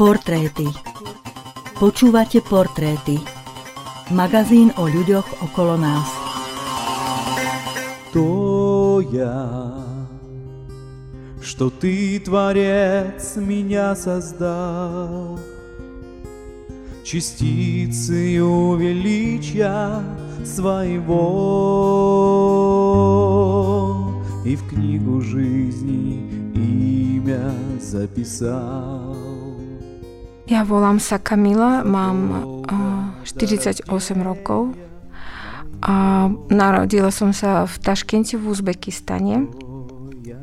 Portréty. Počúvate portréty. Magazín o ľuďoch okolo nás. То я, что ты, Творец, меня создал, частицею величия своего, и в книгу жизни имя записал. Ja volám sa Kamila, mám uh, 48 rokov a narodila som sa v Taškente v Uzbekistane.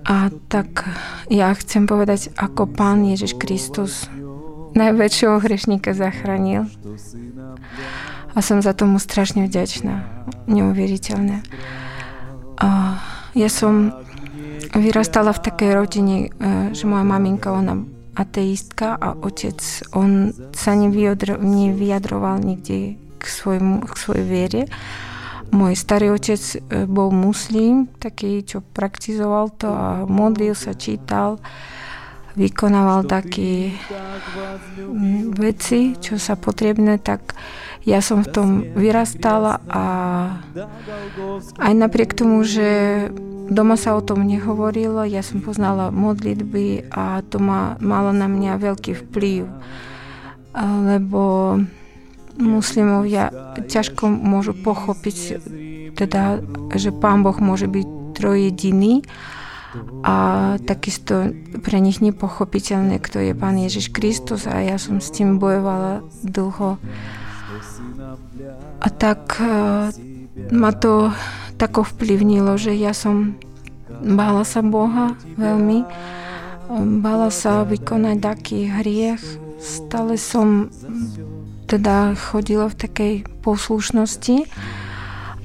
A tak ja chcem povedať, ako Pán Ježiš Kristus najväčšieho hriešníka zachránil. A som za tomu strašne vďačná. Neuveriteľné. A ja som vyrastala v takej rodine, e, že moja maminka, ona ateistka a otec, on sa nevyjadroval nikde k, svojmu, k svojej viere. Môj starý otec e, bol muslim, taký, čo praktizoval to a modlil sa, čítal, vykonával také veci, čo sa potrebné, tak ja som v tom vyrastala a aj napriek tomu, že Doma sa o tom nehovorilo, ja som poznala modlitby a to má, malo na mňa veľký vplyv, lebo muslimovia ťažko môžu pochopiť, teda, že Pán Boh môže byť trojediný a takisto pre nich nepochopiteľné, kto je Pán Ježiš Kristus a ja som s tým bojovala dlho. A tak ma to tak ovplyvnilo, že ja som bála sa Boha veľmi, bála sa vykonať taký hriech. Stále som teda chodila v takej poslušnosti,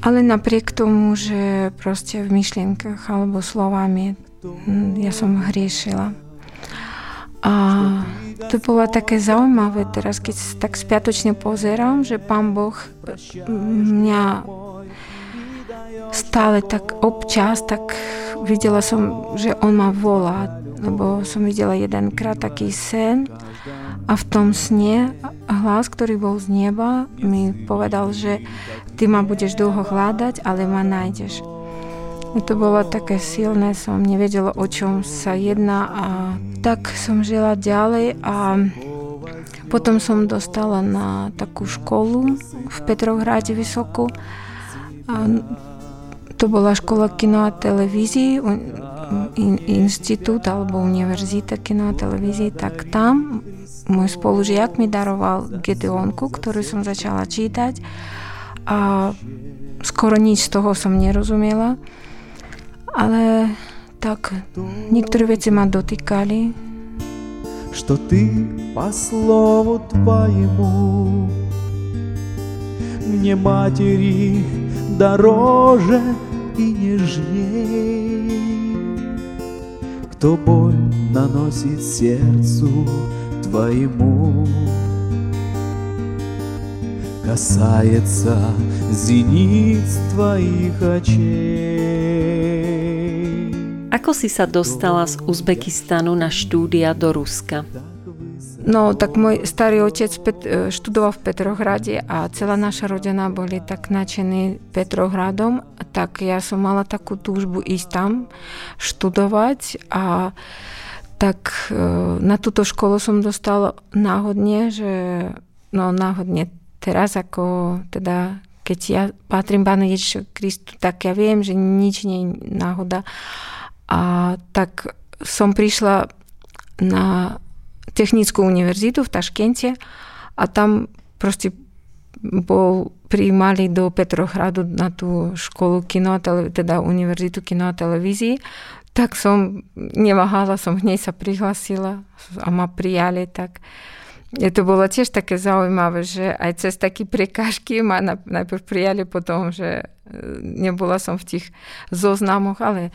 ale napriek tomu, že proste v myšlienkach alebo slovami hm, ja som hriešila. A to bolo také zaujímavé teraz, keď tak spiatočne pozerám, že Pán Boh mňa stále tak občas, tak videla som, že on ma volá, lebo som videla jedenkrát taký sen a v tom sne hlas, ktorý bol z neba, mi povedal, že ty ma budeš dlho hľadať, ale ma nájdeš. To bolo také silné, som nevedela, o čom sa jedná a tak som žila ďalej a potom som dostala na takú školu v Petrohrade Vysokú. A to bola škola kino a televízii, institút alebo univerzita kino a televízii, tak tam môj spolužiak mi daroval Gedeonku, ktorú som začala čítať a skoro nič z toho som nerozumela, ale tak niektoré veci ma dotýkali. Что ты по слову твоему мне матери дороже и нежней, кто боль наносит сердцу твоему, касается зениц твоих очей. Ako si sa dostala z Uzbekistanu na štúdia do Ruska? No, tak môj starý otec e, študoval v Petrohrade a celá naša rodina boli tak nadšení Petrohradom, tak ja som mala takú túžbu ísť tam študovať a tak e, na túto školu som dostala náhodne, že no náhodne teraz ako teda keď ja patrím Pánu Ježišu Kristu, tak ja viem, že nič nie je náhoda. A tak som prišla na technickú univerzitu v Taškente a tam proste bol, prijímali do Petrohradu na tú školu kino teda univerzitu kino a televízii, tak som neváhala, som hneď sa prihlasila a ma prijali, tak je to bolo tiež také zaujímavé, že aj cez také prekážky ma najprv prijali potom, že e, nebola som v tých zoznamoch, ale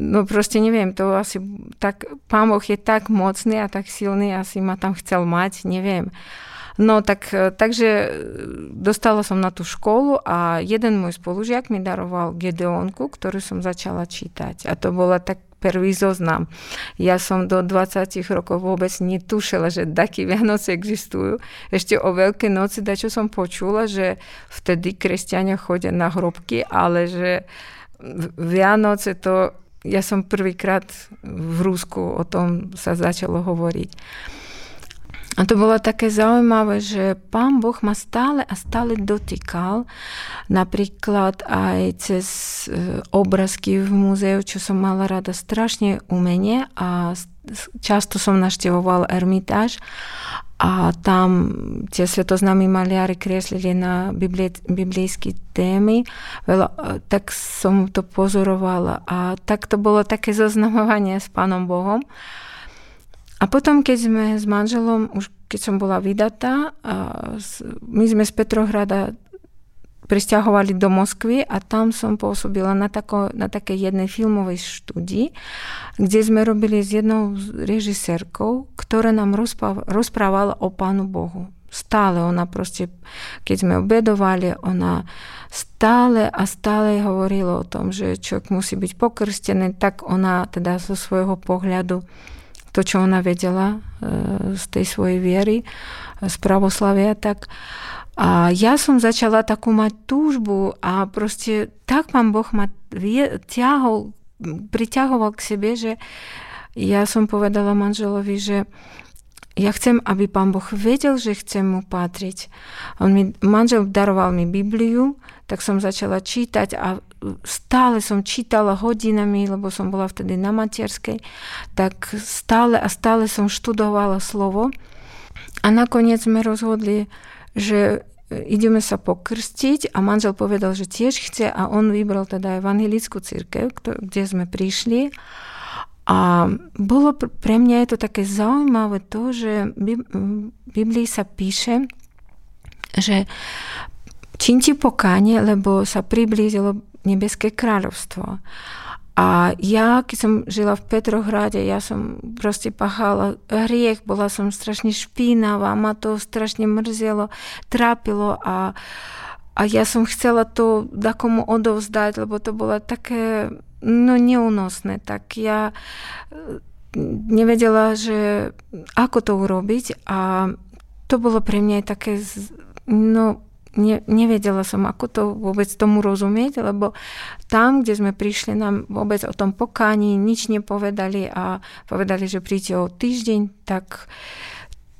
no proste neviem, to asi tak, pán Boh je tak mocný a tak silný, asi ma tam chcel mať, neviem. No tak, takže dostala som na tú školu a jeden môj spolužiak mi daroval Gedeonku, ktorú som začala čítať. A to bola tak prvý zoznam. Ja som do 20 rokov vôbec netušila, že takí Vianoce existujú. Ešte o Veľké noci, čo som počula, že vtedy kresťania chodia na hrobky, ale že Vianoce to ja som prvýkrát v Rúsku o tom sa začalo hovoriť. A to bolo také zaujímavé, že pán Boh ma stále a stále dotýkal, napríklad aj cez e, obrázky v múzeu, čo som mala rada strašne umenie a často som naštevovala Ermitáž a tam tie svetoznámi maliari kreslili na biblijské témy, veľa, e, tak som to pozorovala a tak to bolo také zoznamovanie s Pánom Bohom. A potom, keď sme s manželom, už keď som bola vydatá, my sme z Petrohrada presťahovali do Moskvy a tam som pôsobila na, tako, na takej jednej filmovej štúdii, kde sme robili s jednou režisérkou, ktorá nám rozprávala o Pánu Bohu. Stále ona proste, keď sme obedovali, ona stále a stále hovorila o tom, že človek musí byť pokrstený, tak ona teda zo svojho pohľadu to, čo ona vedela e, z tej svojej viery, z pravoslavia, tak a ja som začala takú mať túžbu a proste tak pán Boh ma ťahol, priťahoval k sebe, že ja som povedala manželovi, že ja chcem, aby pán Boh vedel, že chcem mu patriť. On mi, manžel daroval mi Bibliu, tak som začala čítať a stále som čítala hodinami, lebo som bola vtedy na materskej, tak stále a stále som študovala slovo. A nakoniec sme rozhodli, že ideme sa pokrstiť a manžel povedal, že tiež chce a on vybral teda evangelickú církev, kde sme prišli. A bolo pre mňa je to také zaujímavé to, že v Biblii sa píše, že činti pokánie, lebo sa priblížilo nebeské kráľovstvo. A ja, keď som žila v Petrohrade, ja som proste pachala hriech, bola som strašne špínavá, ma to strašne mrzelo, trápilo a, a ja som chcela to takomu odovzdať, lebo to bolo také no, neúnosné. Tak ja e, nevedela, že ako to urobiť a to bolo pre mňa také no, ne, nevedela som, ako to vôbec tomu rozumieť, lebo tam, kde sme prišli, nám vôbec o tom pokáni nič nepovedali a povedali, že príďte o týždeň, tak,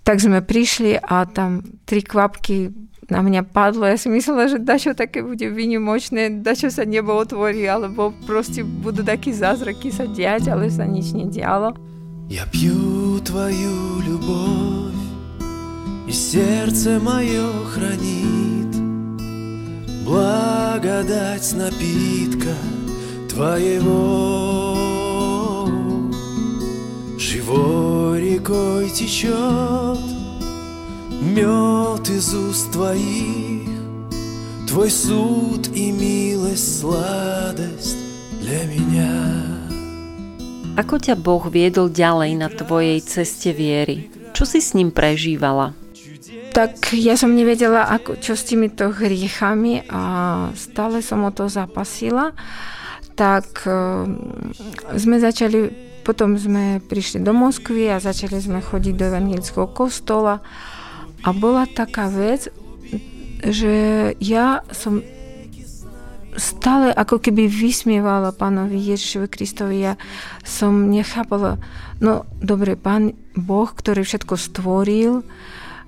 tak sme prišli a tam tri kvapky na mňa padlo. Ja si myslela, že dačo také bude vynimočné, dačo sa nebo otvorí, alebo proste budú také zázraky sa diať, ale sa nič nedialo. Я пью твою любовь, и сердце мое хранит. Благодать напитка Твоего Живой рекой течет Мед из уст Твоих Твой суд и милость, сладость для меня Ako ťa Boh viedol ďalej na tvojej ceste viery? Čo si s ním prežívala? Tak ja som nevedela, ako, čo s týmito hriechami a stále som o to zapasila. Tak uh, sme začali, potom sme prišli do Moskvy a začali sme chodiť do evangelického kostola a bola taká vec, že ja som stále ako keby vysmievala pánovi Ježišovi Kristovi. Ja som nechápala, no dobre, pán Boh, ktorý všetko stvoril,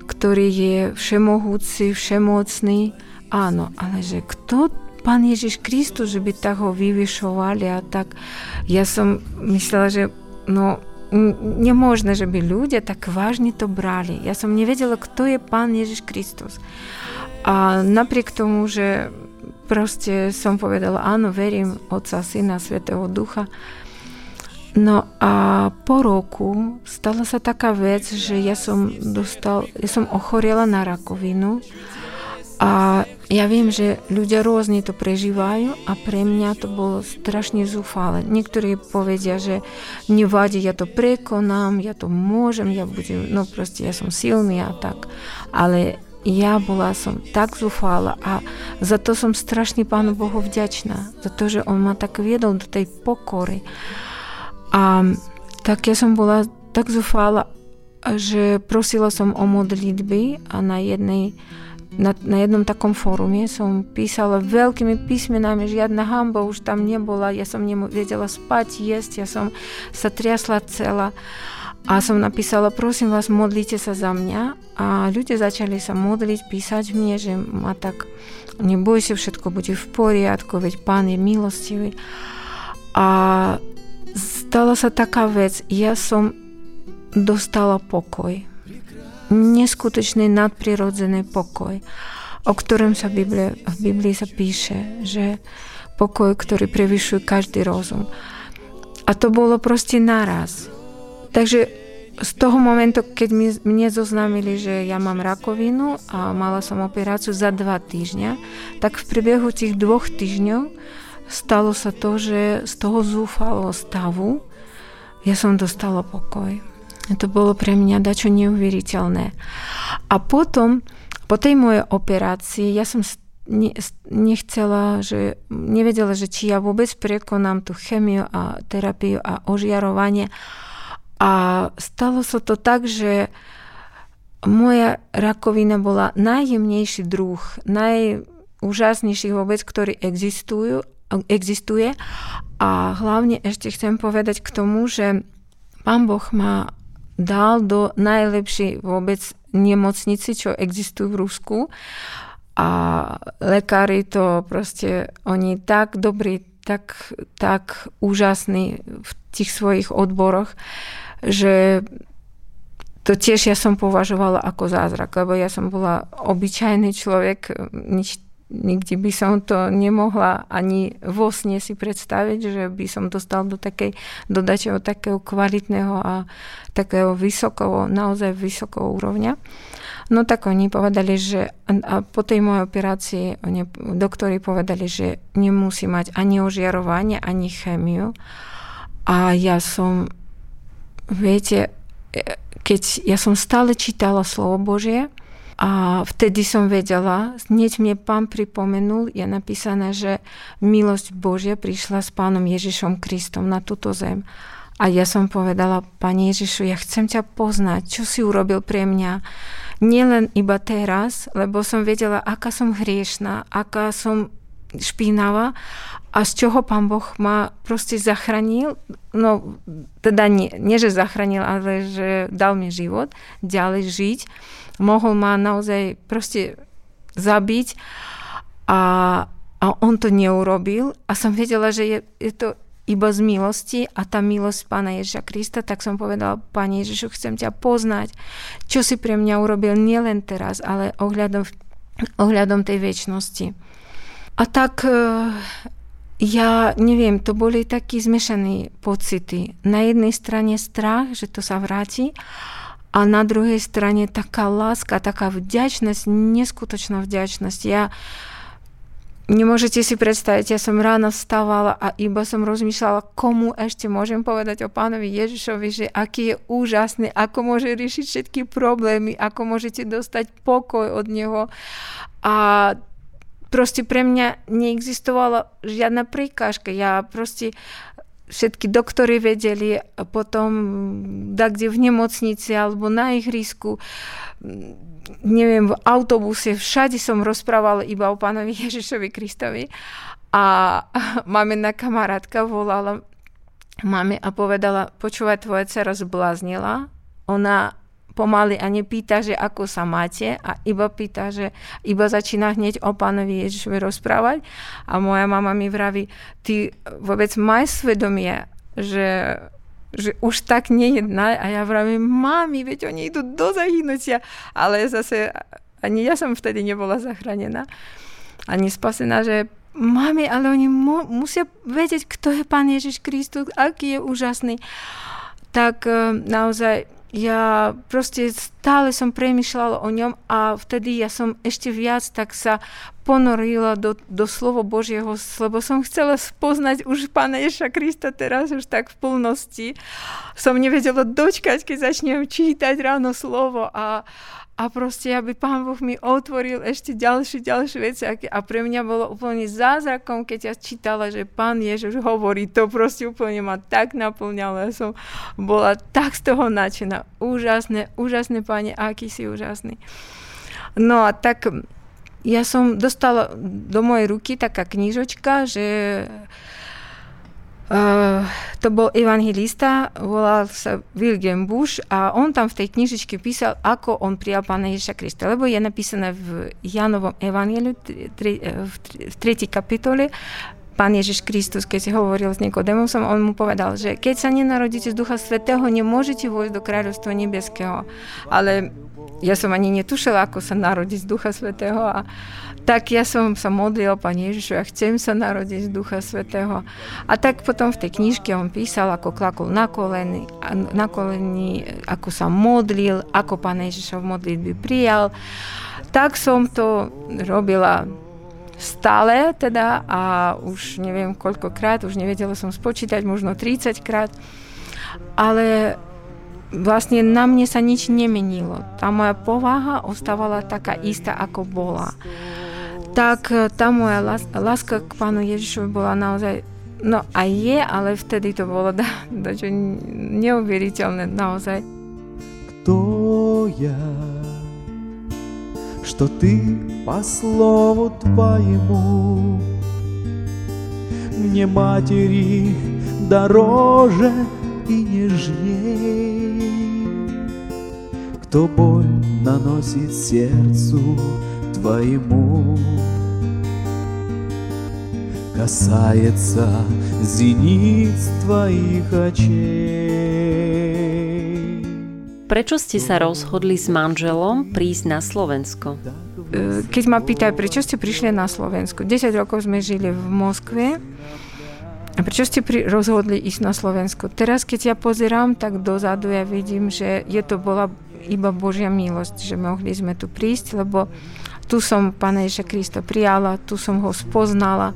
ktorý je všemohúci, všemocný. Áno, ale že kto Pán Ježiš Kristus, že by tak ho vyvyšovali a tak. Ja som myslela, že no, nemožné, že by ľudia tak vážne to brali. Ja som nevedela, kto je Pán Ježiš Kristus. A napriek tomu, že proste som povedala, áno, verím Otca, Syna, Svetého Ducha, No a po roku stala sa taká vec, že ja som dostal, ja som ochorela na rakovinu A ja viem, že ľudia rôzne to prežívajú a pre mňa to bolo strašne zúfale. Niektorí povedia, že nevadí, ja to prekonám, ja to môžem, ja budem, no proste ja som silný a tak. Ale ja bola som tak zúfala a za to som strašne Pánu Bohu vďačná. Za to, že On ma tak viedol do tej pokory. A tak ja som bola tak zúfala, že prosila som o modlitby a na jednej na, na jednom takom fórume som písala veľkými písmenami, žiadna hamba už tam nebola, ja som nevedela spať, jesť, ja som sa triasla celá. A som napísala, prosím vás, modlite sa za mňa. A ľudia začali sa modliť, písať mne, že ma tak, neboj sa, všetko bude v poriadku, veď pán je milostivý. A stala sa taká vec, ja som dostala pokoj. Neskutočný nadprirodzený pokoj, o ktorom sa Biblie, v Biblii sa píše, že pokoj, ktorý prevyšuje každý rozum. A to bolo proste naraz. Takže z toho momentu, keď mi, mne zoznámili, že ja mám rakovinu a mala som operáciu za dva týždňa, tak v priebehu tých dvoch týždňov stalo sa to, že z toho zúfalého stavu ja som dostala pokoj. To bolo pre mňa dačo neuveriteľné. A potom, po tej mojej operácii, ja som nechcela, že nevedela, že či ja vôbec prekonám tú chemiu a terapiu a ožiarovanie. A stalo sa to tak, že moja rakovina bola najjemnejší druh, najúžasnejší vôbec, ktorý existujú, existuje. A hlavne ešte chcem povedať k tomu, že pán Boh ma dal do najlepšej vôbec nemocnici, čo existujú v Rusku. A lekári to proste, oni tak dobrí, tak, tak úžasní v tých svojich odboroch, že to tiež ja som považovala ako zázrak, lebo ja som bola obyčajný človek, nič, nikdy by som to nemohla ani vo sne si predstaviť, že by som dostal do takej, do takého kvalitného a takého vysokého, naozaj vysokého úrovňa. No tak oni povedali, že a po tej mojej operácii oni, doktori povedali, že nemusí mať ani ožiarovanie, ani chemiu. A ja som viete, keď ja som stále čítala slovo Božie a vtedy som vedela, hneď mne pán pripomenul, je napísané, že milosť Božia prišla s pánom Ježišom Kristom na túto zem. A ja som povedala, Pane Ježišu, ja chcem ťa poznať, čo si urobil pre mňa. Nielen iba teraz, lebo som vedela, aká som hriešná, aká som špinavá a z čoho pán Boh ma proste zachránil, no teda nie, nie že zachránil, ale že dal mi život, ďalej žiť, mohol ma naozaj proste zabiť. A, a on to neurobil. A som vedela, že je, je to iba z milosti. A tá milosť Pána Ježiša Krista, tak som povedala, Pane Ježišu, chcem ťa poznať, čo si pre mňa urobil nielen teraz, ale ohľadom, ohľadom tej väčšnosti. A tak e, ja neviem, to boli takí zmiešané pocity. Na jednej strane strach, že to sa vráti, a na druhej strane taká láska, taká vďačnosť, neskutočná vďačnosť. Ja Nemôžete si predstaviť, ja som ráno vstávala a iba som rozmýšľala, komu ešte môžem povedať o pánovi Ježišovi, že aký je úžasný, ako môže riešiť všetky problémy, ako môžete dostať pokoj od neho. A proste pre mňa neexistovala žiadna príkážka. Ja proste všetky doktory vedeli, a potom da kde v nemocnici alebo na ihrisku, neviem, v autobuse, všade som rozprávala iba o pánovi Ježišovi Kristovi. A mamená kamarátka volala mame a povedala, počúvaj, tvoja dcera zbláznila. Ona pomaly a nepýta, že ako sa máte a iba pýta, že iba začína hneď o pánovi Ježišovi rozprávať. A moja mama mi vraví, ty vôbec maj svedomie, že že už tak nejedná a ja vravím, mami, veď oni idú do zahynutia, ale zase ani ja som vtedy nebola zachránená, ani spasená, že mami, ale oni mu, musia vedieť, kto je Pán Ježiš Kristus, aký je úžasný. Tak e, naozaj ja proste stále som premyšľala o ňom a vtedy ja som ešte viac tak sa ponorila do, do slovo Božieho, lebo som chcela spoznať už Pána Ježa Krista teraz už tak v plnosti. Som nevedela dočkať, keď začnem čítať ráno slovo a, a proste, aby Pán Boh mi otvoril ešte ďalšie, ďalšie veci. A pre mňa bolo úplne zázrakom, keď ja čítala, že Pán Ježiš hovorí, to proste úplne ma tak naplňalo. Ja som bola tak z toho nadšená. Úžasné, úžasné, Pane, aký si úžasný. No a tak ja som dostala do mojej ruky taká knižočka, že Uh, to bol evangelista, volal sa William Bush a on tam v tej knižičke písal, ako on prijal Pána Ježiša Krista. Lebo je napísané v Janovom evangeliu v 3. kapitole Pán Ježiš Kristus, keď hovoril s Nikodemusom, on mu povedal, že keď sa nenarodíte z Ducha Svetého, nemôžete vojsť do kráľovstva nebeského. Ale ja som ani netušila, ako sa narodiť z Ducha Svetého a tak ja som sa modlil, Pane Ježišu, ja chcem sa narodiť z Ducha Svetého. A tak potom v tej knižke on písal, ako klakol na koleni, na koleni ako sa modlil, ako Pán Ježiša v modlitbe prijal. Tak som to robila stále teda a už neviem koľkokrát, už nevedela som spočítať, možno 30 krát, ale vlastne na mne sa nič nemenilo. Tá moja povaha ostávala taká istá, ako bola tak e, tá moja láska k pánu Ježišovi bola naozaj No a je, ale vtedy to bolo da, dačo neuveriteľné naozaj. Кто я, что ты по слову твоему мне матери дороже и нежней, кто боль наносит сердцу твоему касается зениц твоих очей. Prečo ste sa rozhodli s manželom prísť na Slovensko? E, keď ma pýtajú, prečo ste prišli na Slovensko? 10 rokov sme žili v Moskve. A prečo ste pri, rozhodli ísť na Slovensko? Teraz, keď ja pozerám, tak dozadu ja vidím, že je to bola iba Božia milosť, že mohli sme tu prísť, lebo tu som Pána Ježa Krista prijala, tu som ho spoznala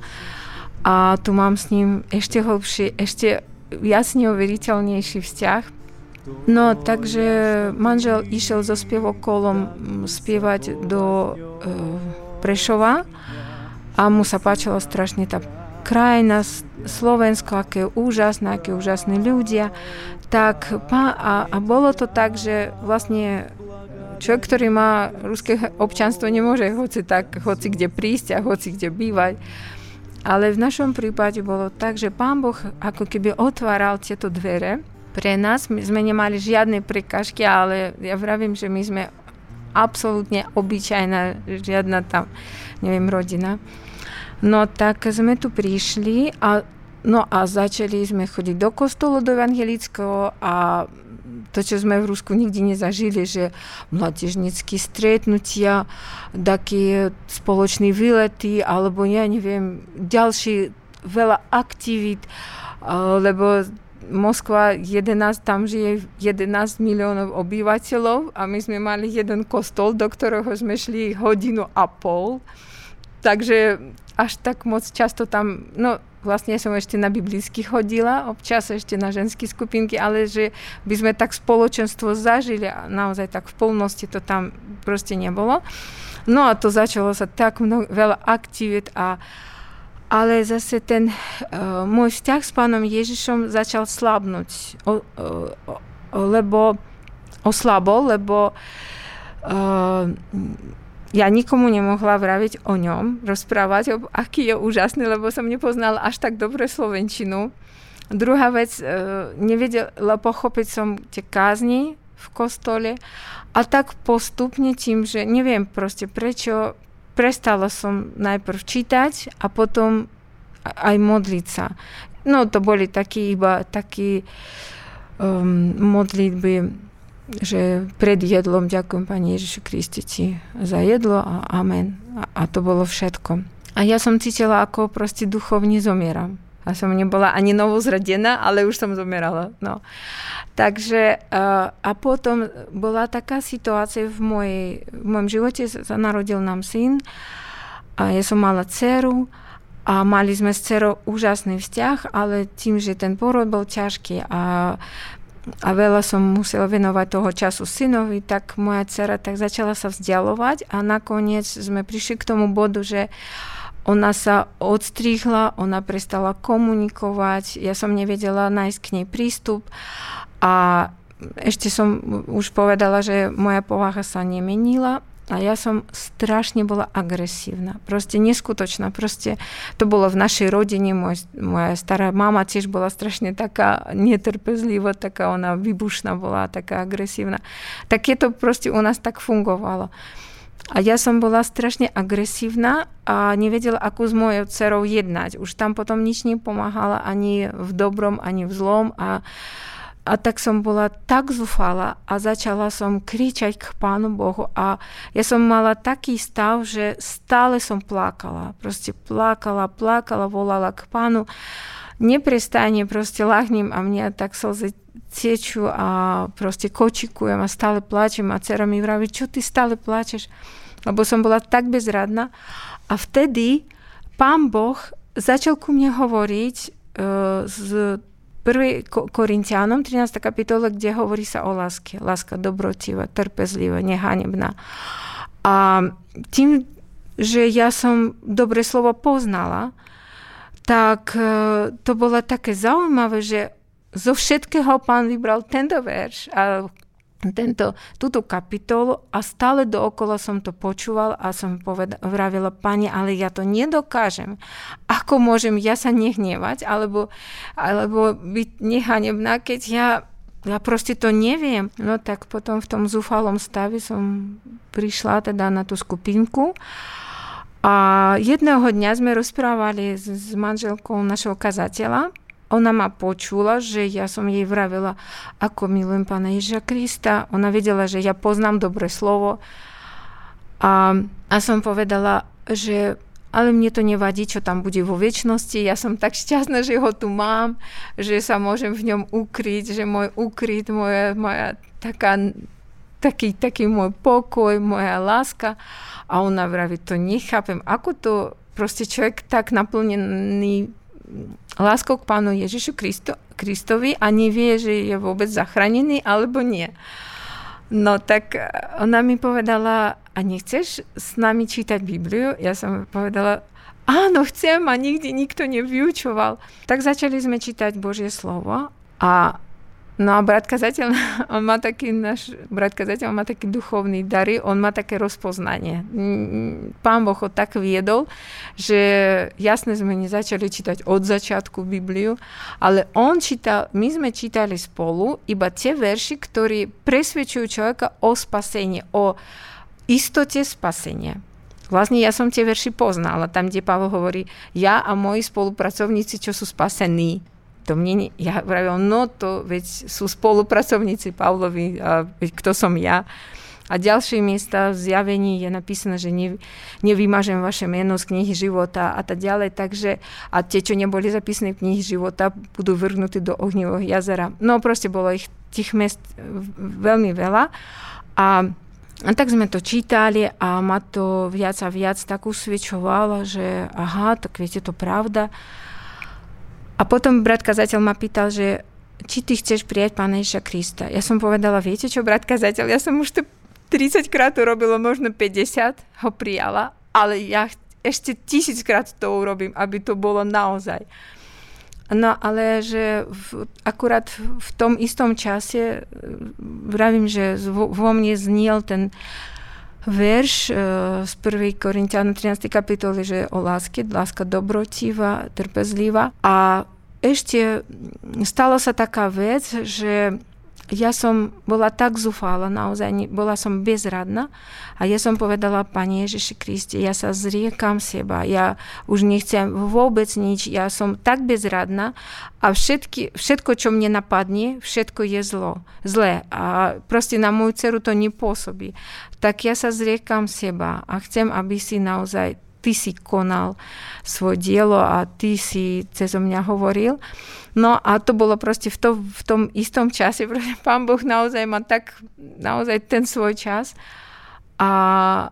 a tu mám s ním ešte hlbší, ešte viac neuveriteľnejší vzťah. No, takže manžel išiel so spievokolom spievať do e, Prešova a mu sa páčila strašne tá krajina, Slovensko, aké je úžasné, aké úžasní ľudia. Tak, a, a bolo to tak, že vlastne Človek, ktorý má ruské občanstvo, nemôže hoci tak, hoci kde prísť a hoci kde bývať. Ale v našom prípade bolo tak, že pán Boh ako keby otváral tieto dvere pre nás. My sme nemali žiadne prekažky, ale ja vravím, že my sme absolútne obyčajná, žiadna tam, neviem, rodina. No tak sme tu prišli a No a začali sme chodiť do kostolu, do evangelického a to, čo sme v Rusku nikdy nezažili, že mládežnické stretnutia, také spoločné výlety, alebo ja neviem, ďalší veľa aktivít, lebo Moskva 11, tam žije 11 miliónov obyvateľov a my sme mali jeden kostol, do ktorého sme šli hodinu a pol. Takže až tak moc často tam, no vlastne som ešte na biblicky chodila, občas ešte na ženské skupinky, ale že by sme tak spoločenstvo zažili a naozaj tak v plnosti to tam proste nebolo. No a to začalo sa tak mnoho, veľa aktivít a ale zase ten uh, môj vzťah s pánom Ježišom začal slabnúť, o, o, lebo oslabol, lebo uh, ja nikomu nemohla vraviť o ňom, rozprávať, o, aký je úžasný, lebo som nepoznala až tak dobre Slovenčinu. Druhá vec, e, nevedela pochopiť som tie kázni v kostole a tak postupne tým, že neviem proste prečo, prestala som najprv čítať a potom aj modliť sa. No to boli takí iba takí um, modlitby že pred jedlom ďakujem Pani Ježišu Kriste ti za jedlo a amen. A, a to bolo všetko. A ja som cítila, ako proste duchovne zomieram. A som nebola ani novozradená, ale už som zomierala. No. Takže a potom bola taká situácia v, mojej, v mojom živote, sa narodil nám syn a ja som mala dceru a mali sme s dcerou úžasný vzťah, ale tým, že ten porod bol ťažký a a veľa som musela venovať toho času synovi, tak moja dcera tak začala sa vzdialovať a nakoniec sme prišli k tomu bodu, že ona sa odstrihla, ona prestala komunikovať, ja som nevedela nájsť k nej prístup a ešte som už povedala, že moja povaha sa nemenila a ja som strašne bola agresívna. Proste neskutočná. Proste to bolo v našej rodine. Môj, moja stará mama tiež bola strašne taká netrpezlivá, taká ona vybušná bola, taká agresívna. Tak je to proste u nás tak fungovalo. A ja som bola strašne agresívna a nevedela, ako s mojou dcerou jednať. Už tam potom nič nepomáhala ani v dobrom, ani v zlom. A a tak som bola tak zúfala a začala som kričať k Pánu Bohu a ja som mala taký stav, že stále som plakala. Proste plakala, plakala, volala k Pánu. Neprestane proste lahnem a mňa tak slzy cieču a proste kočikujem a stále plačem a dcera mi vraví, čo ty stále plačeš? Lebo som bola tak bezradná. A vtedy Pán Boh začal ku mne hovoriť uh, z 1. Korintianom, 13. kapitola, kde hovorí sa o láske. Láska dobrotivá, trpezlivá, nehanebná. A tým, že ja som dobre slovo poznala, tak e, to bolo také zaujímavé, že zo všetkého pán vybral tento verš a tento, túto kapitolu a stále dookola som to počúval a som poved- vravila, pani, ale ja to nedokážem. Ako môžem ja sa nehnevať alebo, alebo byť nehanebná, keď ja ja proste to neviem. No tak potom v tom zúfalom stave som prišla teda na tú skupinku a jedného dňa sme rozprávali s, s manželkou našeho kazateľa ona ma počula, že ja som jej vravila, ako milujem Pána Ježiša Krista. Ona vedela, že ja poznám dobré slovo. A, a som povedala, že ale mne to nevadí, čo tam bude vo väčšnosti. Ja som tak šťastná, že ho tu mám, že sa môžem v ňom ukryť, že môj ukryt, moja, moja taká, taký, taký môj pokoj, moja láska. A ona vraví, to nechápem, ako to proste človek tak naplnený láskou k Pánu Ježišu Kristo, Kristovi a nevie, že je vôbec zachránený alebo nie. No tak e, ona mi povedala, a nechceš s nami čítať Bibliu? Ja som povedala, áno, chcem a nikdy nikto nevyučoval. Tak začali sme čítať Božie slovo a No a brat kazateľ, on má taký, náš brat kazateľ má taký duchovný dary, on má také rozpoznanie. Pán Boh ho tak viedol, že jasne sme nezačali čítať od začiatku Bibliu, ale on čítal, my sme čítali spolu iba tie verši, ktorí presvedčujú človeka o spasení, o istote spasenia. Vlastne ja som tie verši poznala, tam, kde Pavel hovorí, ja a moji spolupracovníci, čo sú spasení, to mne, ja vravím, no to veď sú spolupracovníci Pavlovi, a veď kto som ja. A ďalšie miesta v zjavení je napísané, že ne, nevymažem vaše meno z knihy života a tak ďalej. Takže, a tie, čo neboli zapísané v knihy života, budú vrhnutí do ohnivého jazera. No proste bolo ich tých miest veľmi veľa. A a tak sme to čítali a ma to viac a viac tak usvedčovalo, že aha, tak viete, to pravda. A potom brat kazateľ ma pýtal, že či ty chceš prijať Pána Ježiša Krista. Ja som povedala, viete čo, brat kazateľ, ja som už to 30 krát to robila, možno 50 ho prijala, ale ja ešte tisíckrát to urobím, aby to bolo naozaj. No ale že v, akurát v tom istom čase vravím, že vo, vo mne zniel ten verš uh, z 1. Korintiana 13. kapitoly, že o láske, láska dobrotivá, trpezlivá. A ešte stala sa taká vec, že ja som bola tak zúfala, naozaj bola som bezradná a ja som povedala, Pane Ježiši Kriste, ja sa zriekam seba, ja už nechcem vôbec nič, ja som tak bezradná a všetky, všetko, čo mne napadne, všetko je zlo, zlé a proste na moju dceru to nepôsobí. Tak ja sa zriekam seba a chcem, aby si naozaj ty si konal svoje dielo a ty si cez mňa hovoril. No a to bolo proste v, to, v tom istom čase, pretože pán Boh naozaj má tak, naozaj ten svoj čas. A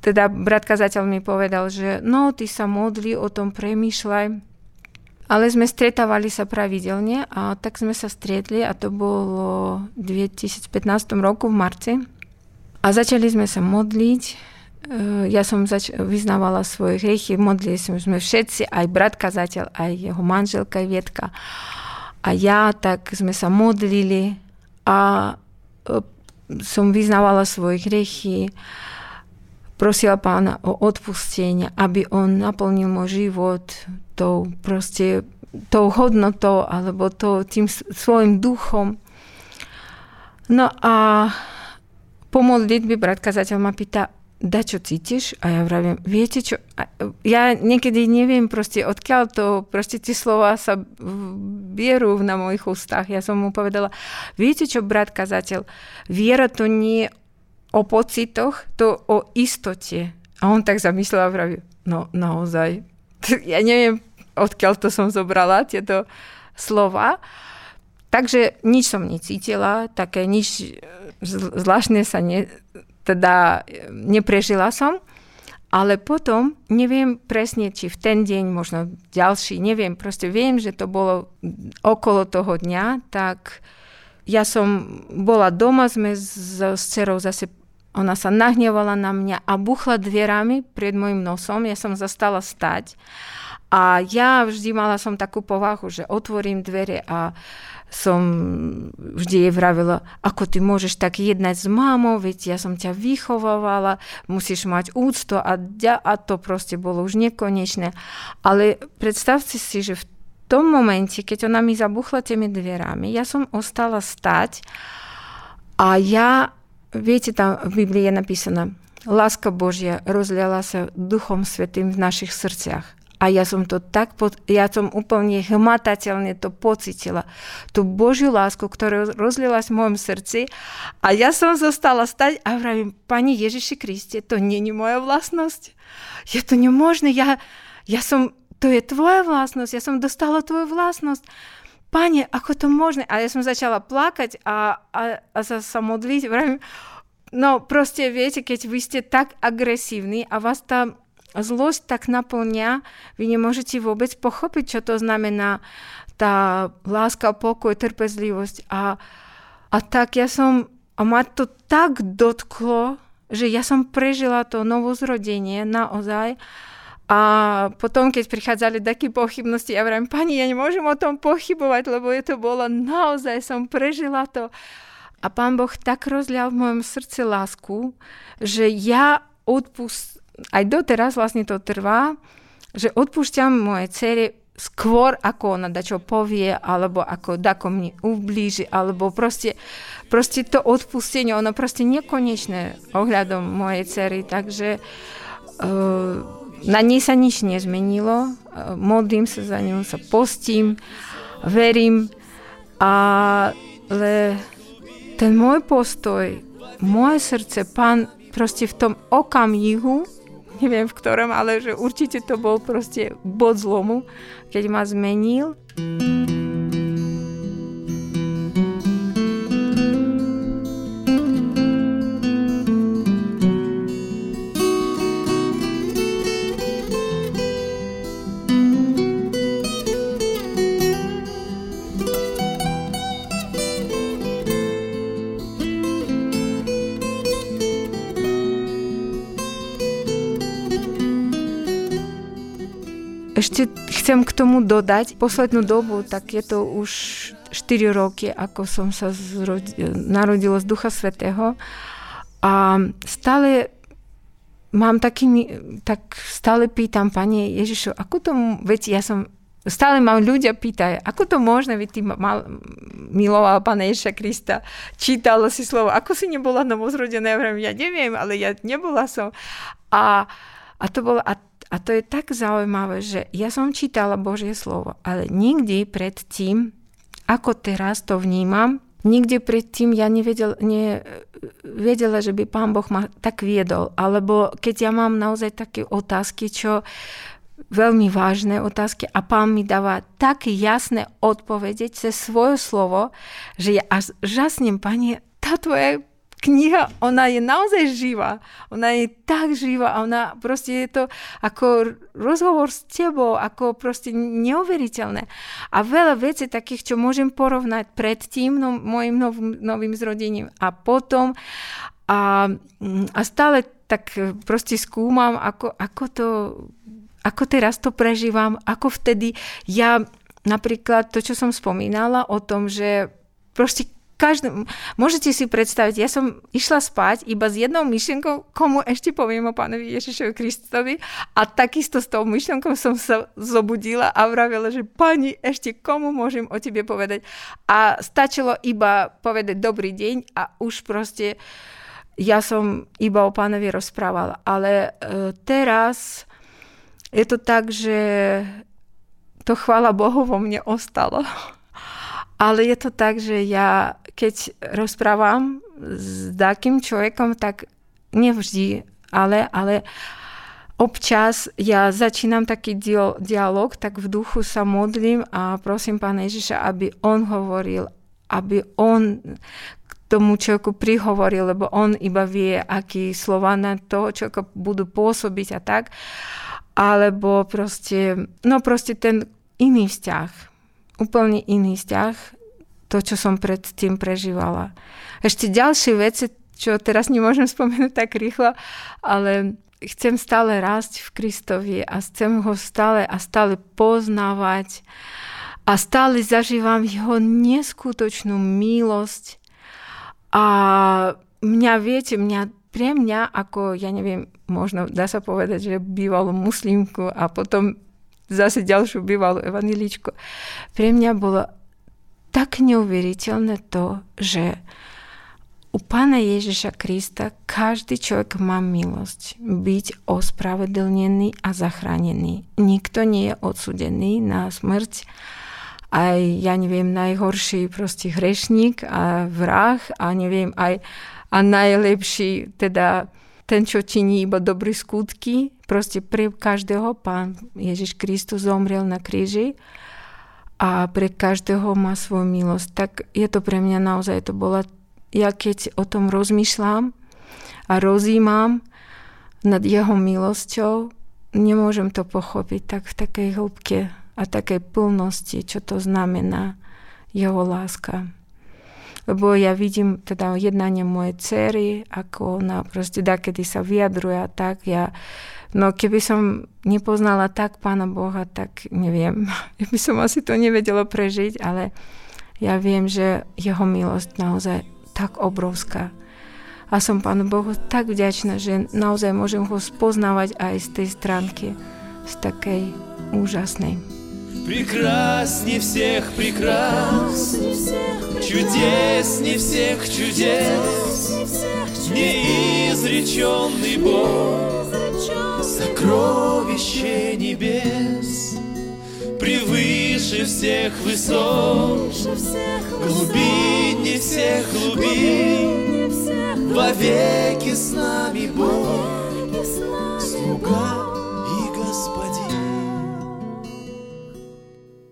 teda brat kazateľ mi povedal, že no, ty sa modli, o tom premýšľaj. Ale sme stretávali sa pravidelne a tak sme sa stretli a to bolo v 2015 roku v marci. A začali sme sa modliť. Ja som zač- vyznávala svoje hriechy, modlili sme všetci, aj brat kazateľ, aj jeho manželka Vietka. A ja, tak sme sa modlili a som vyznávala svoje hriechy prosila pána o odpustenie, aby on naplnil môj život tou proste tou hodnotou alebo to, tým svojim duchom. No a po modlitbe brat kazateľ ma pýta, da čo cítiš? A ja vravím, viete čo, ja niekedy neviem proste, odkiaľ to, proste tie slova sa vierú na mojich ústach. Ja som mu povedala, viete čo, brat kazateľ, viera to nie o pocitoch, to o istote. A on tak zamyslel a vraví, no naozaj, ja neviem, odkiaľ to som zobrala, tieto slova. Takže nič som necítila, také nič zvláštne sa ne, teda neprežila som. Ale potom, neviem presne, či v ten deň, možno ďalší, neviem, proste viem, že to bolo okolo toho dňa, tak ja som bola doma, sme s, s cerou zase ona sa nahnevala na mňa a buchla dvierami pred môjim nosom. Ja som zastala stať. A ja vždy mala som takú povahu, že otvorím dvere a som vždy jej vravila, ako ty môžeš tak jednať s mámou, veď ja som ťa vychovávala, musíš mať úcto a, a to proste bolo už nekonečné. Ale predstavte si, že v tom momente, keď ona mi zabuchla tými dverami, ja som ostala stať a ja Viete, tam v Biblii je napísané, láska Božia rozliala sa Duchom Svetým v našich srdciach. Ja som to tak, ja som úplne hmatateľne to pocitila. Tú Božiu lásku, ktorá rozlila v mojom srdci. A ja som zostala stať a vravím, Pani Ježiši Kriste, to není moja vlastnosť. Je to nemožné. Ja, ja som, to je tvoja vlastnosť. Ja som dostala tvoju vlastnosť pane, ako to možné? A ja som začala plakať a, a, a sa, sa modliť. Vravím, no proste viete, keď vy ste tak agresívni a vás tá zlosť tak naplňa, vy nemôžete vôbec pochopiť, čo to znamená tá láska, pokoj, trpezlivosť. A, a tak ja som, a ma to tak dotklo, že ja som prežila to novozrodenie naozaj. A potom, keď prichádzali také pochybnosti, ja vravím, pani, ja nemôžem o tom pochybovať, lebo je to bolo naozaj, som prežila to. A pán Boh tak rozlial v mojom srdci lásku, že ja odpust... Aj doteraz vlastne to trvá, že odpúšťam moje cere skôr, ako ona da čo povie, alebo ako dako mne ublíži, alebo proste, proste to odpustenie, ono proste nekonečné ohľadom mojej cery, takže uh, na nej sa nič nezmenilo, modlím sa za ňu, sa postím, verím, ale ten môj postoj, moje srdce, pán proste v tom okamihu, neviem v ktorom, ale že určite to bol proste bod zlomu, keď ma zmenil. Ešte chcem k tomu dodať, poslednú dobu, tak je to už 4 roky, ako som sa zrod- narodila z Ducha Svetého a stále mám taký, tak stále pýtam, Pane Ježišu, ako to, veď ja som stále mám ľudia pýtajú, ako to možné, veď ty mal, miloval Pána Ježiša Krista, čítala si slovo, ako si nebola novozrodená, ja neviem, ale ja nebola som. A, a to bolo, a a to je tak zaujímavé, že ja som čítala Božie slovo, ale nikdy predtým, ako teraz to vnímam, nikdy predtým ja nevedel, ne, vedela, že by pán Boh ma tak viedol. Alebo keď ja mám naozaj také otázky, čo veľmi vážne otázky a pán mi dáva tak jasné odpovede cez svoje slovo, že ja až žasnem, pani, tá tvoja kniha, ona je naozaj živá. Ona je tak živá a ona proste je to ako rozhovor s tebou, ako proste neuveriteľné. A veľa vecí takých, čo môžem porovnať pred tým no, mojim nov, novým zrodením a potom a, a stále tak proste skúmam, ako, ako to ako teraz to prežívam, ako vtedy ja napríklad to, čo som spomínala o tom, že proste každý, môžete si predstaviť, ja som išla spať iba s jednou myšlienkou, komu ešte poviem o pánovi Ježišovi Kristovi a takisto s tou myšlienkou som sa zobudila a vravila, že pani, ešte komu môžem o tebe povedať. A stačilo iba povedať dobrý deň a už proste ja som iba o pánovi rozprávala. Ale e, teraz je to tak, že to chvála Bohu vo mne ostalo. Ale je to tak, že ja keď rozprávam s takým človekom, tak nevždy, ale, ale občas ja začínam taký dialog, tak v duchu sa modlím a prosím Pána Ježiša, aby on hovoril, aby on k tomu človeku prihovoril, lebo on iba vie, aký slova na toho človeka budú pôsobiť a tak. Alebo proste, no proste ten iný vzťah, úplne iný vzťah, to, čo som predtým prežívala. Ešte ďalšie veci, čo teraz nemôžem spomenúť tak rýchlo, ale chcem stále rásť v Kristovi a chcem ho stále a stále poznávať a stále zažívam jeho neskutočnú milosť a mňa, viete, mňa pre mňa ako, ja neviem, možno dá sa povedať, že bývalú muslimku a potom zase ďalšiu bývalú evaniličku. Pre mňa bolo tak neuveriteľné to, že u Pána Ježiša Krista každý človek má milosť byť ospravedlnený a zachránený. Nikto nie je odsudený na smrť. Aj, ja neviem, najhorší proste hrešník a vrah a neviem, aj a najlepší teda ten, čo činí iba dobré skutky, proste pre každého pán Ježiš Kristus zomrel na kríži a pre každého má svoju milosť. Tak je to pre mňa naozaj, to bola, ja keď o tom rozmýšľam a rozímam nad jeho milosťou, nemôžem to pochopiť tak v takej hĺbke a takej plnosti, čo to znamená jeho láska lebo ja vidím teda jednanie mojej cery, ako ona proste da, kedy sa vyjadruje a tak, ja, no keby som nepoznala tak Pána Boha, tak neviem, ja by som asi to nevedela prežiť, ale ja viem, že jeho milosť naozaj tak obrovská. A som Pánu Bohu tak vďačná, že naozaj môžem ho spoznávať aj z tej stránky, z takej úžasnej. Прекрасней всех прекрас, чудесней всех чудес, неизреченный Бог, сокровище небес, превыше всех высот, глубиннее всех глубин, вовеки с нами Бог, слуга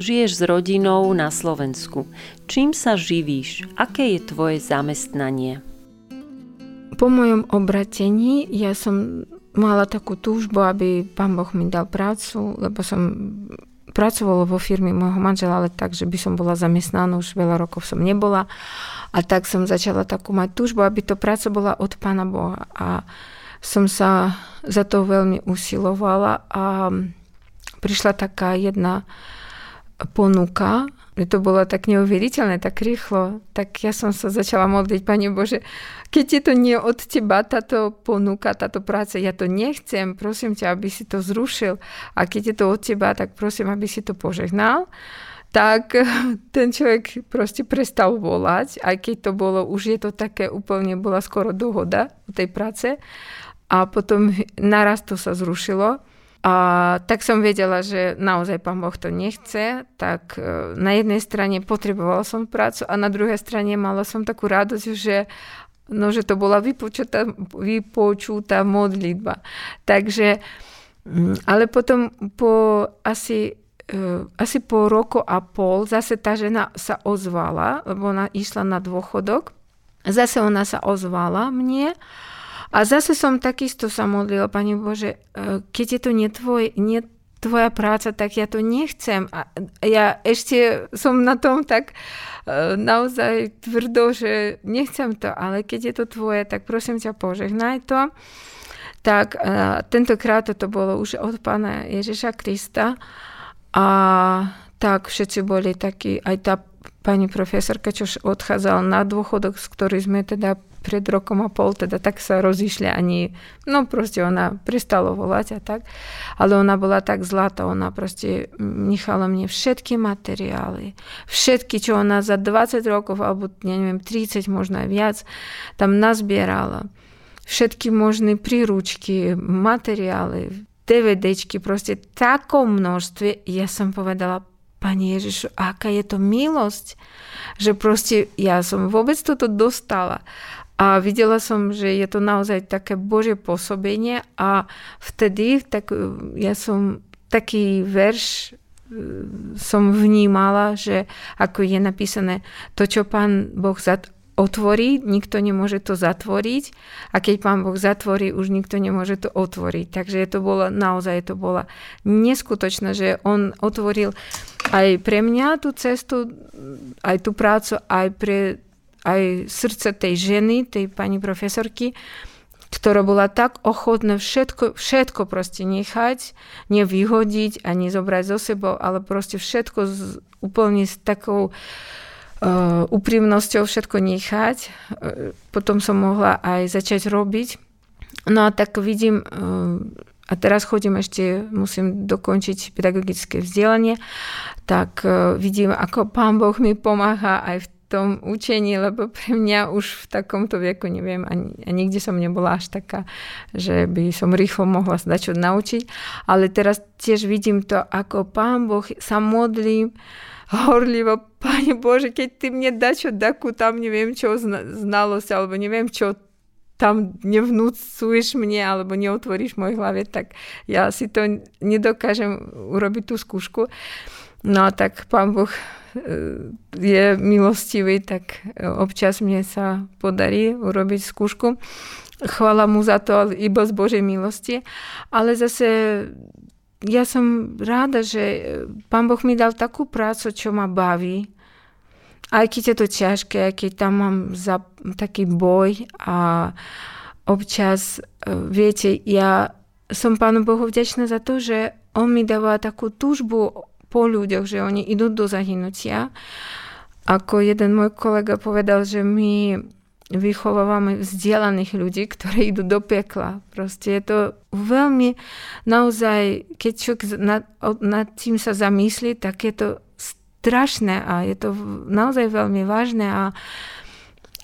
Žiješ s rodinou na Slovensku. Čím sa živíš? Aké je tvoje zamestnanie? Po mojom obratení ja som mala takú túžbu, aby pán Boh mi dal prácu, lebo som pracovala vo firme môjho manžela, ale tak, že by som bola zamestnaná, už veľa rokov som nebola. A tak som začala takú mať túžbu, aby to práca bola od pána Boha. A som sa za to veľmi usilovala a prišla taká jedna ponuka, že to bolo tak neuveriteľné, tak rýchlo, tak ja som sa začala modliť, Pane Bože, keď je to nie od Teba táto ponuka, táto práca, ja to nechcem, prosím ťa, aby si to zrušil. A keď je to od Teba, tak prosím, aby si to požehnal tak ten človek proste prestal volať, aj keď to bolo, už je to také úplne, bola skoro dohoda o tej práce. A potom naraz to sa zrušilo. A tak som vedela, že naozaj pán Boh to nechce, tak e, na jednej strane potrebovala som prácu a na druhej strane mala som takú radosť, že no, že to bola vypočutá, vypočutá modlitba. Takže, mm, ale potom po asi e, asi po roku a pol zase tá žena sa ozvala, lebo ona išla na dôchodok. Zase ona sa ozvala mne a zase som takisto sa modlila, Pani Bože, e, keď je to nie, tvoj, nie tvoja práca, tak ja to nechcem. A ja ešte som na tom tak e, naozaj tvrdo, že nechcem to, ale keď je to tvoje, tak prosím ťa, požehnaj to. Tak e, tentokrát to bolo už od pána Ježiša Krista a tak všetci boli takí, aj tá pani profesorka, čo odchádzala na dôchodok, z ktorý sme teda pred rokom a pol, teda tak sa rozišli ani, no proste ona prestala volať a tak, ale ona bola tak zlatá, ona proste nechala mne všetky materiály, všetky, čo ona za 20 rokov, alebo neviem, 30, možno aj viac, tam nazbierala. Všetky možné príručky, materiály, DVDčky, proste takom množstve, ja som povedala, Pani Ježišu, aká je to milosť, že proste ja som vôbec toto dostala. A videla som, že je to naozaj také Božie pôsobenie a vtedy tak e, ja som taký verš e, som vnímala, že ako je napísané, to, čo pán Boh otvorí, nikto nemôže to zatvoriť a keď pán Boh zatvorí, už nikto nemôže to otvoriť. Takže to bolo, naozaj to bola neskutočné, že on otvoril aj pre mňa tú cestu, aj tú prácu, aj pre aj srdce tej ženy, tej pani profesorky, ktorá bola tak ochotná všetko, všetko proste nechať, nevyhodiť a nezobrať zo sebou, ale proste všetko z, úplne s takou uh, úprimnosťou všetko nechať. Uh, potom som mohla aj začať robiť. No a tak vidím, uh, a teraz chodím ešte, musím dokončiť pedagogické vzdelanie, tak uh, vidím, ako pán Boh mi pomáha aj v tom učení, lebo pre mňa už v takomto veku, neviem, ani, a nikde som nebola až taká, že by som rýchlo mohla sa čo naučiť, ale teraz tiež vidím to, ako Pán Boh sa modlím, horlivo, Pane Bože, keď Ty mne dačo daku tam neviem čo znalosť, alebo neviem čo tam nevnúcuješ mne alebo neotvoríš môj hlave, tak ja si to nedokážem urobiť tú skúšku. No tak pán Boh je milostivý, tak občas mne sa podarí urobiť skúšku. Chvala mu za to, iba z Božej milosti. Ale zase ja som ráda, že pán Boh mi dal takú prácu, čo ma baví. Aj keď je to ťažké, aj keď tam mám za taký boj a občas, viete, ja som Pánu Bohu vďačná za to, že On mi dáva takú túžbu po ľuďoch, že oni idú do zahynutia. Ako jeden môj kolega povedal, že my vychovávame vzdielaných ľudí, ktorí idú do pekla. Proste je to veľmi naozaj, keď človek nad, nad tým sa zamyslí, tak je to strašné a je to naozaj veľmi vážne a,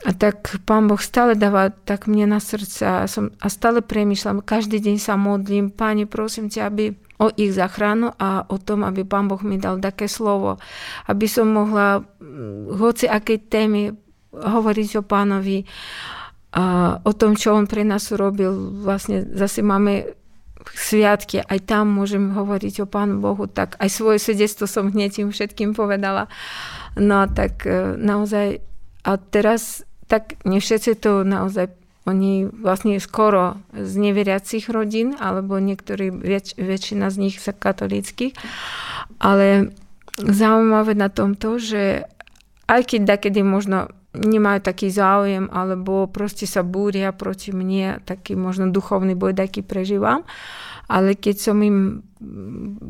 a tak Pán Boh stále dáva tak mne na srdce a, som, a stále premýšľam, každý deň sa modlím, Pane, prosím ťa, aby o ich záchranu a o tom, aby Pán Boh mi dal také slovo, aby som mohla hoci aké témy hovoriť o pánovi, a o tom, čo on pre nás urobil. Vlastne zase máme sviatky, aj tam môžem hovoriť o Pánu Bohu, tak aj svoje svedectvo som hneď tým všetkým povedala. No tak e, naozaj, a teraz tak nie všetci to naozaj oni vlastne skoro z neveriacich rodín, alebo niektorí, väč, väčšina z nich sa katolíckých. Ale zaujímavé na tomto, že aj keď takedy možno nemajú taký záujem, alebo proste sa búria proti mne, taký možno duchovný boj taký prežívam, ale keď som im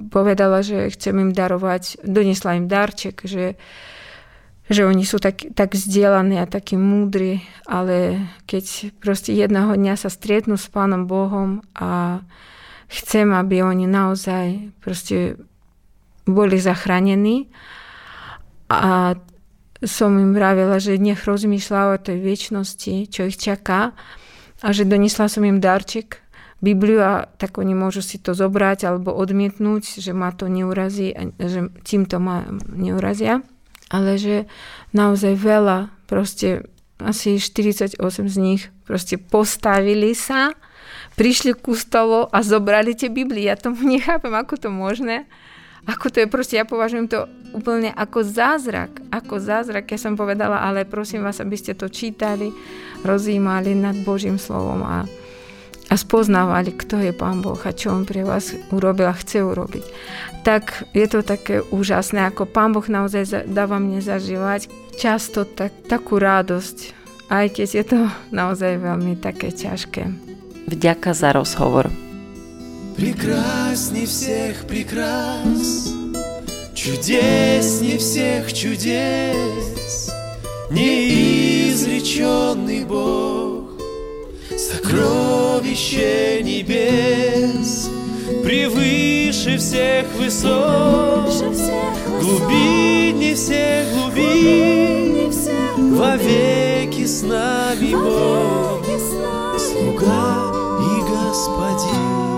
povedala, že chcem im darovať, donesla im darček, že že oni sú tak, tak vzdielaní a takí múdri, ale keď proste jedného dňa sa stretnú s Pánom Bohom a chcem, aby oni naozaj proste boli zachránení. A som im vravila, že nech rozmýšľa o tej väčšnosti, čo ich čaká a že donesla som im darček, Bibliu a tak oni môžu si to zobrať alebo odmietnúť, že ma to neurazí, že týmto ma neurazia ale že naozaj veľa proste asi 48 z nich proste postavili sa, prišli ku stolu a zobrali tie Biblii. Ja tomu nechápem, ako to možné. Ako to je proste, ja považujem to úplne ako zázrak. Ako zázrak. Ja som povedala, ale prosím vás, aby ste to čítali, rozímali nad Božím slovom a, a spoznávali, kto je Pán Boh a čo On pre vás urobil a chce urobiť. Tak je to také úžasné, ako Pán Boh naozaj dáva mne zažívať často tak, takú radosť, aj keď je to naozaj veľmi také ťažké. Vďaka za rozhovor. Прекрасней всех прекрас, Чудесней всех чудес, Неизреченный Бог, Сокровище небес, Превыше всех высот, Глубинней всех глубин, Вовеки с нами Бог, Слуга и Господин.